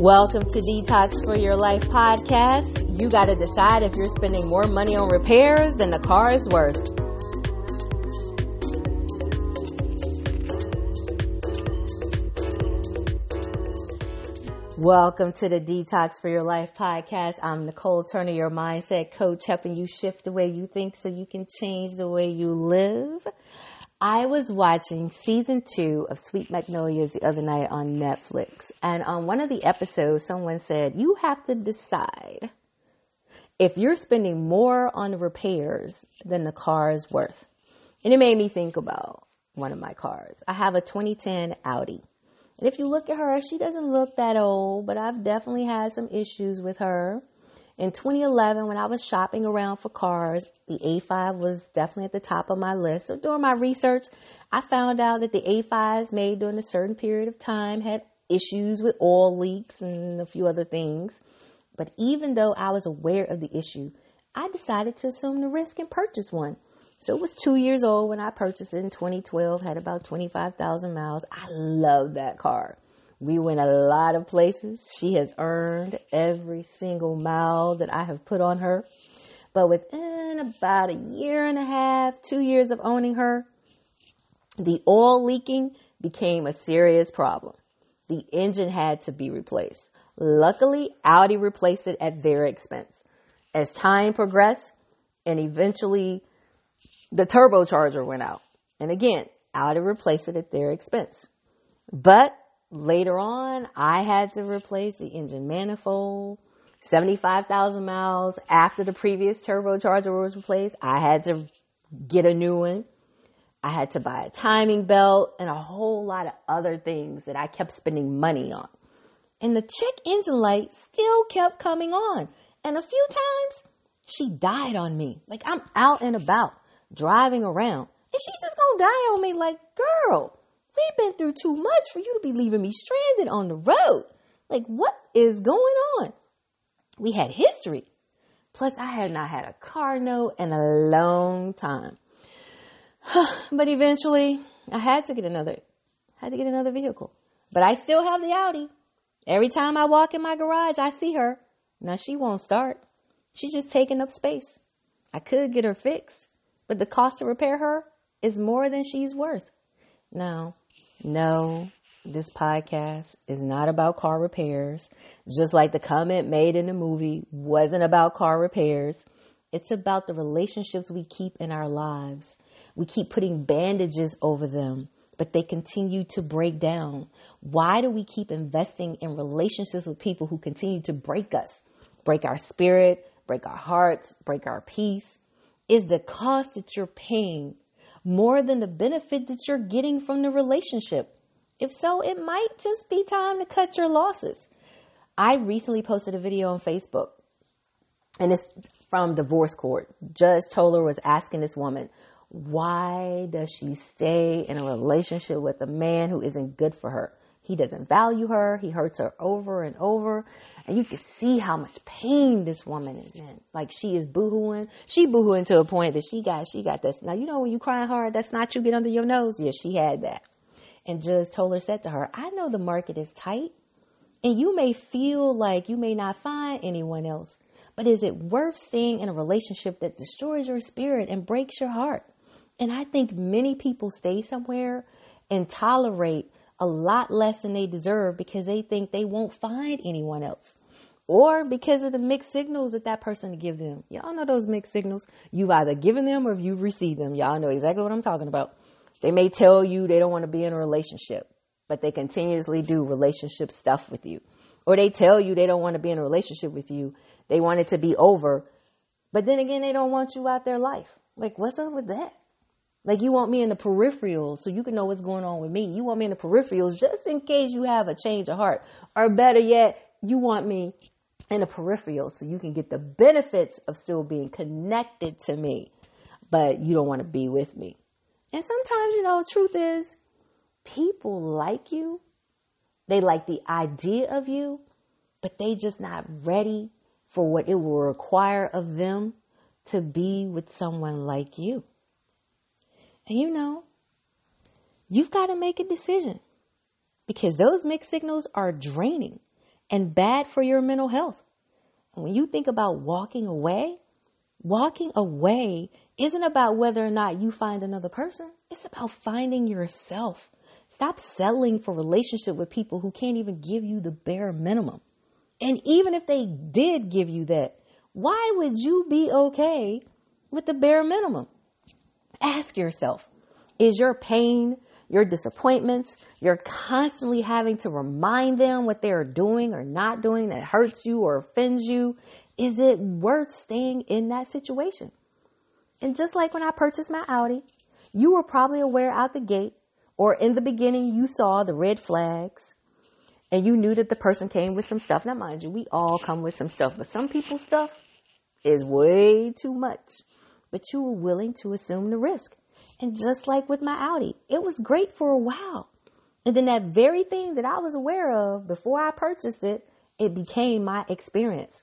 Welcome to Detox for Your Life podcast. You got to decide if you're spending more money on repairs than the car is worth. Welcome to the Detox for Your Life podcast. I'm Nicole Turner, your mindset coach, helping you shift the way you think so you can change the way you live. I was watching season two of Sweet Magnolias the other night on Netflix. And on one of the episodes, someone said, You have to decide if you're spending more on repairs than the car is worth. And it made me think about one of my cars. I have a 2010 Audi. And if you look at her, she doesn't look that old, but I've definitely had some issues with her. In 2011, when I was shopping around for cars, the A5 was definitely at the top of my list. So during my research, I found out that the A5s made during a certain period of time had issues with oil leaks and a few other things. But even though I was aware of the issue, I decided to assume the risk and purchase one. So it was two years old when I purchased it in 2012, had about 25,000 miles. I love that car. We went a lot of places. She has earned every single mile that I have put on her. But within about a year and a half, two years of owning her, the oil leaking became a serious problem. The engine had to be replaced. Luckily, Audi replaced it at their expense. As time progressed, and eventually the turbocharger went out. And again, Audi replaced it at their expense. But Later on, I had to replace the engine manifold. 75,000 miles after the previous turbocharger was replaced, I had to get a new one. I had to buy a timing belt and a whole lot of other things that I kept spending money on. And the check engine light still kept coming on. And a few times she died on me. Like I'm out and about driving around and she just gonna die on me like, girl, We've been through too much for you to be leaving me stranded on the road. Like, what is going on? We had history. Plus, I had not had a car note in a long time. but eventually, I had to get another, had to get another vehicle. But I still have the Audi. Every time I walk in my garage, I see her. Now she won't start. She's just taking up space. I could get her fixed, but the cost to repair her is more than she's worth. Now, no, this podcast is not about car repairs. Just like the comment made in the movie wasn't about car repairs. It's about the relationships we keep in our lives. We keep putting bandages over them, but they continue to break down. Why do we keep investing in relationships with people who continue to break us, break our spirit, break our hearts, break our peace? Is the cost that you're paying more than the benefit that you're getting from the relationship? If so, it might just be time to cut your losses. I recently posted a video on Facebook and it's from divorce court. Judge Toler was asking this woman, why does she stay in a relationship with a man who isn't good for her? He doesn't value her. He hurts her over and over. And you can see how much pain this woman is in. Like she is boohooing. She boohooing to a point that she got, she got this. Now, you know, when you crying hard, that's not you get under your nose. Yeah, she had that. And Judge Toler said to her, I know the market is tight and you may feel like you may not find anyone else, but is it worth staying in a relationship that destroys your spirit and breaks your heart? And I think many people stay somewhere and tolerate a lot less than they deserve because they think they won't find anyone else. Or because of the mixed signals that that person gives them. Y'all know those mixed signals. You've either given them or you've received them. Y'all know exactly what I'm talking about. They may tell you they don't want to be in a relationship, but they continuously do relationship stuff with you. Or they tell you they don't want to be in a relationship with you. They want it to be over. But then again, they don't want you out their life. Like, what's up with that? Like you want me in the peripherals so you can know what's going on with me. You want me in the peripherals just in case you have a change of heart. Or better yet, you want me in the peripherals so you can get the benefits of still being connected to me, but you don't want to be with me. And sometimes, you know, truth is people like you. They like the idea of you, but they just not ready for what it will require of them to be with someone like you. And you know, you've got to make a decision because those mixed signals are draining and bad for your mental health. And when you think about walking away, walking away isn't about whether or not you find another person. It's about finding yourself. Stop settling for relationship with people who can't even give you the bare minimum. And even if they did give you that, why would you be okay with the bare minimum? Ask yourself, is your pain, your disappointments, you're constantly having to remind them what they're doing or not doing that hurts you or offends you, is it worth staying in that situation? And just like when I purchased my Audi, you were probably aware out the gate or in the beginning you saw the red flags and you knew that the person came with some stuff. Now, mind you, we all come with some stuff, but some people's stuff is way too much. But you were willing to assume the risk. And just like with my Audi, it was great for a while. And then that very thing that I was aware of before I purchased it, it became my experience.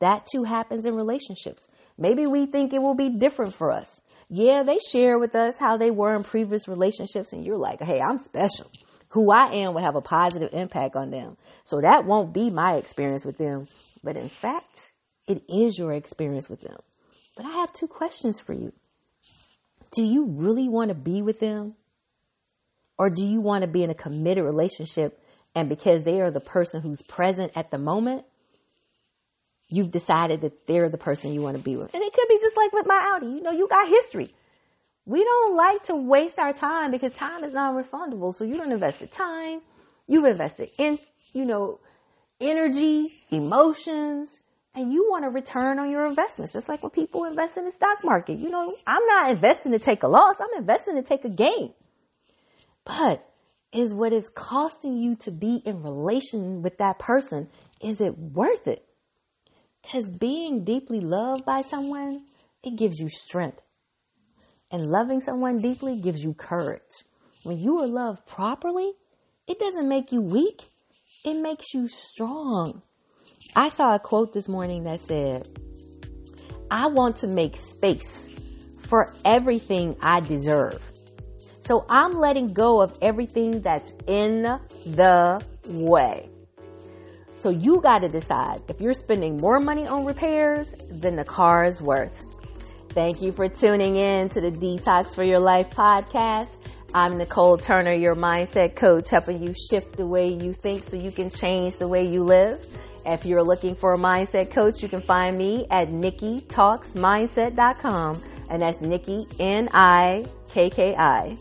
That too happens in relationships. Maybe we think it will be different for us. Yeah, they share with us how they were in previous relationships, and you're like, hey, I'm special. Who I am will have a positive impact on them. So that won't be my experience with them. But in fact, it is your experience with them. But I have two questions for you. Do you really want to be with them? Or do you want to be in a committed relationship and because they are the person who's present at the moment, you've decided that they're the person you want to be with. And it could be just like with my Audi. You know, you got history. We don't like to waste our time because time is non-refundable. So you don't invest the time. You've invested in, you know, energy, emotions, and you want a return on your investments. Just like when people invest in the stock market. You know, I'm not investing to take a loss. I'm investing to take a gain. But is what is costing you to be in relation with that person, is it worth it? Because being deeply loved by someone, it gives you strength. And loving someone deeply gives you courage. When you are loved properly, it doesn't make you weak, it makes you strong. I saw a quote this morning that said, I want to make space for everything I deserve. So I'm letting go of everything that's in the way. So you got to decide if you're spending more money on repairs than the car is worth. Thank you for tuning in to the Detox for Your Life podcast. I'm Nicole Turner, your mindset coach, helping you shift the way you think so you can change the way you live. If you're looking for a mindset coach, you can find me at NikkiTalksMindset.com. And that's Nikki, N-I-K-K-I.